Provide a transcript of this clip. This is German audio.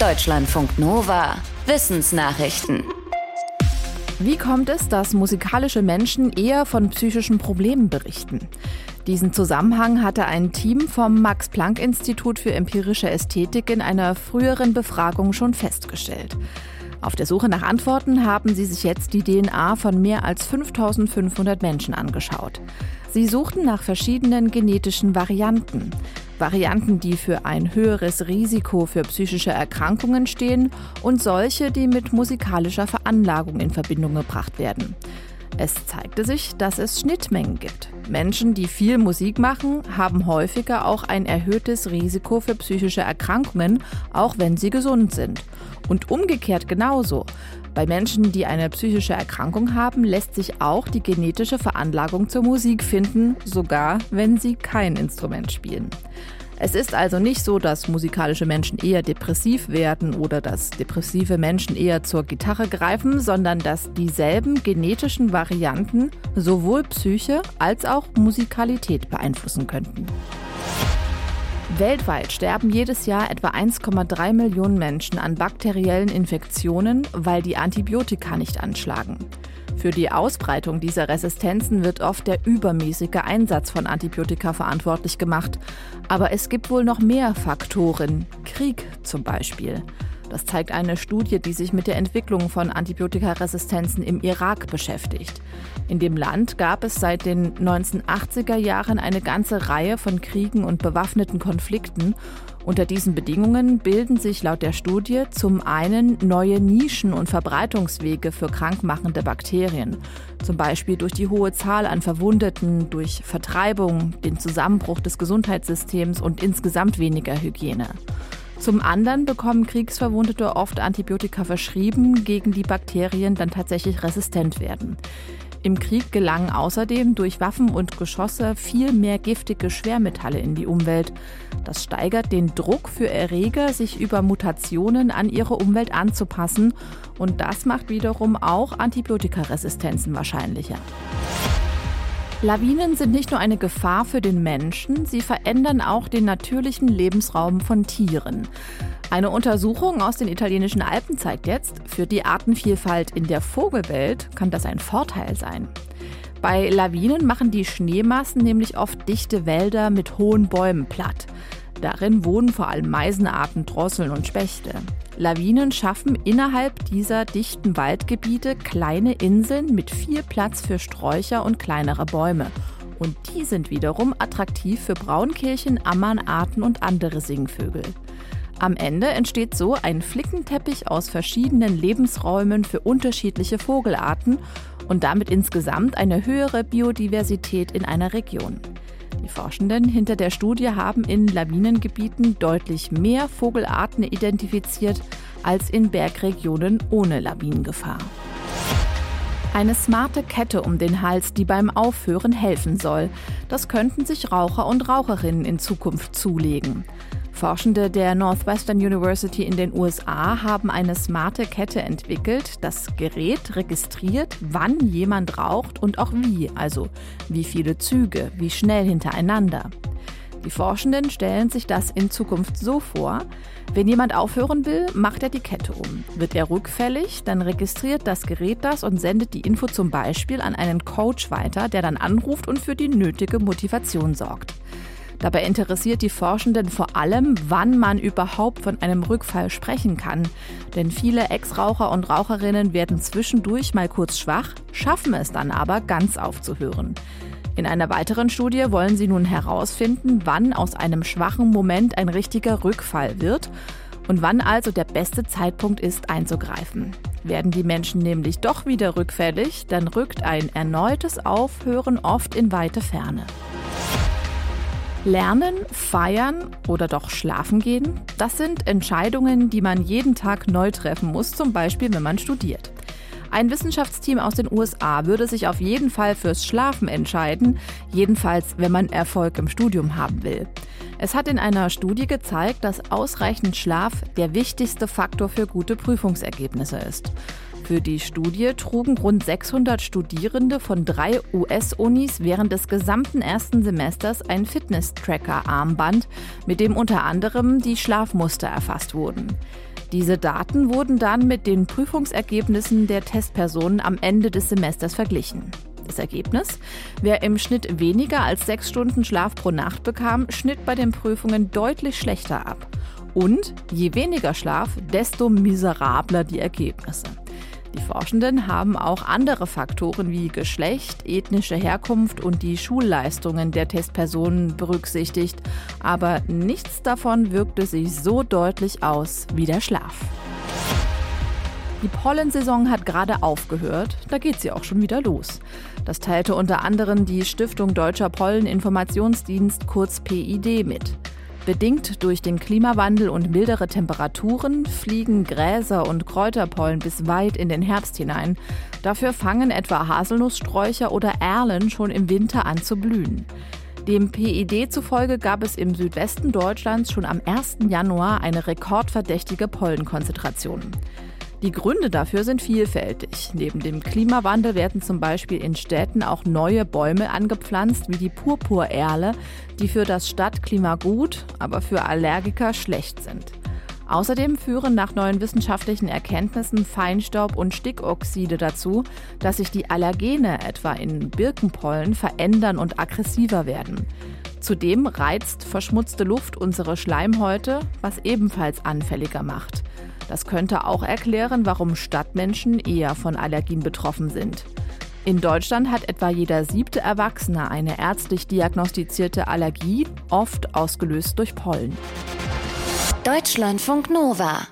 Deutschlandfunk Nova. Wissensnachrichten. Wie kommt es, dass musikalische Menschen eher von psychischen Problemen berichten? Diesen Zusammenhang hatte ein Team vom Max Planck Institut für empirische Ästhetik in einer früheren Befragung schon festgestellt. Auf der Suche nach Antworten haben sie sich jetzt die DNA von mehr als 5500 Menschen angeschaut. Sie suchten nach verschiedenen genetischen Varianten. Varianten, die für ein höheres Risiko für psychische Erkrankungen stehen und solche, die mit musikalischer Veranlagung in Verbindung gebracht werden. Es zeigte sich, dass es Schnittmengen gibt. Menschen, die viel Musik machen, haben häufiger auch ein erhöhtes Risiko für psychische Erkrankungen, auch wenn sie gesund sind. Und umgekehrt genauso. Bei Menschen, die eine psychische Erkrankung haben, lässt sich auch die genetische Veranlagung zur Musik finden, sogar wenn sie kein Instrument spielen. Es ist also nicht so, dass musikalische Menschen eher depressiv werden oder dass depressive Menschen eher zur Gitarre greifen, sondern dass dieselben genetischen Varianten sowohl Psyche als auch Musikalität beeinflussen könnten. Weltweit sterben jedes Jahr etwa 1,3 Millionen Menschen an bakteriellen Infektionen, weil die Antibiotika nicht anschlagen. Für die Ausbreitung dieser Resistenzen wird oft der übermäßige Einsatz von Antibiotika verantwortlich gemacht. Aber es gibt wohl noch mehr Faktoren, Krieg zum Beispiel. Das zeigt eine Studie, die sich mit der Entwicklung von Antibiotikaresistenzen im Irak beschäftigt. In dem Land gab es seit den 1980er Jahren eine ganze Reihe von Kriegen und bewaffneten Konflikten. Unter diesen Bedingungen bilden sich laut der Studie zum einen neue Nischen und Verbreitungswege für krankmachende Bakterien, zum Beispiel durch die hohe Zahl an Verwundeten, durch Vertreibung, den Zusammenbruch des Gesundheitssystems und insgesamt weniger Hygiene. Zum anderen bekommen Kriegsverwundete oft Antibiotika verschrieben, gegen die Bakterien dann tatsächlich resistent werden. Im Krieg gelangen außerdem durch Waffen und Geschosse viel mehr giftige Schwermetalle in die Umwelt. Das steigert den Druck für Erreger, sich über Mutationen an ihre Umwelt anzupassen. Und das macht wiederum auch Antibiotikaresistenzen wahrscheinlicher. Lawinen sind nicht nur eine Gefahr für den Menschen, sie verändern auch den natürlichen Lebensraum von Tieren. Eine Untersuchung aus den italienischen Alpen zeigt jetzt, für die Artenvielfalt in der Vogelwelt kann das ein Vorteil sein. Bei Lawinen machen die Schneemassen nämlich oft dichte Wälder mit hohen Bäumen platt. Darin wohnen vor allem Meisenarten, Drosseln und Spechte. Lawinen schaffen innerhalb dieser dichten Waldgebiete kleine Inseln mit viel Platz für Sträucher und kleinere Bäume. Und die sind wiederum attraktiv für Braunkehlchen, Ammernarten und andere Singvögel. Am Ende entsteht so ein Flickenteppich aus verschiedenen Lebensräumen für unterschiedliche Vogelarten und damit insgesamt eine höhere Biodiversität in einer Region. Die Forschenden hinter der Studie haben in Lawinengebieten deutlich mehr Vogelarten identifiziert als in Bergregionen ohne Lawinengefahr. Eine smarte Kette um den Hals, die beim Aufhören helfen soll. Das könnten sich Raucher und Raucherinnen in Zukunft zulegen. Forschende der Northwestern University in den USA haben eine smarte Kette entwickelt. Das Gerät registriert, wann jemand raucht und auch wie, also wie viele Züge, wie schnell hintereinander. Die Forschenden stellen sich das in Zukunft so vor, wenn jemand aufhören will, macht er die Kette um. Wird er rückfällig, dann registriert das Gerät das und sendet die Info zum Beispiel an einen Coach weiter, der dann anruft und für die nötige Motivation sorgt. Dabei interessiert die Forschenden vor allem, wann man überhaupt von einem Rückfall sprechen kann. Denn viele Ex-Raucher und Raucherinnen werden zwischendurch mal kurz schwach, schaffen es dann aber, ganz aufzuhören. In einer weiteren Studie wollen sie nun herausfinden, wann aus einem schwachen Moment ein richtiger Rückfall wird und wann also der beste Zeitpunkt ist, einzugreifen. Werden die Menschen nämlich doch wieder rückfällig, dann rückt ein erneutes Aufhören oft in weite Ferne. Lernen, feiern oder doch schlafen gehen, das sind Entscheidungen, die man jeden Tag neu treffen muss, zum Beispiel wenn man studiert. Ein Wissenschaftsteam aus den USA würde sich auf jeden Fall fürs Schlafen entscheiden, jedenfalls wenn man Erfolg im Studium haben will. Es hat in einer Studie gezeigt, dass ausreichend Schlaf der wichtigste Faktor für gute Prüfungsergebnisse ist. Für die Studie trugen rund 600 Studierende von drei US-Unis während des gesamten ersten Semesters ein Fitness-Tracker-Armband, mit dem unter anderem die Schlafmuster erfasst wurden. Diese Daten wurden dann mit den Prüfungsergebnissen der Testpersonen am Ende des Semesters verglichen. Das Ergebnis? Wer im Schnitt weniger als sechs Stunden Schlaf pro Nacht bekam, schnitt bei den Prüfungen deutlich schlechter ab. Und je weniger Schlaf, desto miserabler die Ergebnisse. Die Forschenden haben auch andere Faktoren wie Geschlecht, ethnische Herkunft und die Schulleistungen der Testpersonen berücksichtigt, aber nichts davon wirkte sich so deutlich aus wie der Schlaf. Die Pollensaison hat gerade aufgehört, da geht sie auch schon wieder los. Das teilte unter anderem die Stiftung Deutscher Polleninformationsdienst kurz PID mit. Bedingt durch den Klimawandel und mildere Temperaturen fliegen Gräser und Kräuterpollen bis weit in den Herbst hinein. Dafür fangen etwa Haselnusssträucher oder Erlen schon im Winter an zu blühen. Dem PID zufolge gab es im Südwesten Deutschlands schon am 1. Januar eine rekordverdächtige Pollenkonzentration. Die Gründe dafür sind vielfältig. Neben dem Klimawandel werden zum Beispiel in Städten auch neue Bäume angepflanzt, wie die Purpurerle, die für das Stadtklima gut, aber für Allergiker schlecht sind. Außerdem führen nach neuen wissenschaftlichen Erkenntnissen Feinstaub und Stickoxide dazu, dass sich die Allergene etwa in Birkenpollen verändern und aggressiver werden. Zudem reizt verschmutzte Luft unsere Schleimhäute, was ebenfalls anfälliger macht. Das könnte auch erklären, warum Stadtmenschen eher von Allergien betroffen sind. In Deutschland hat etwa jeder siebte Erwachsene eine ärztlich diagnostizierte Allergie, oft ausgelöst durch Pollen. Deutschlandfunk Nova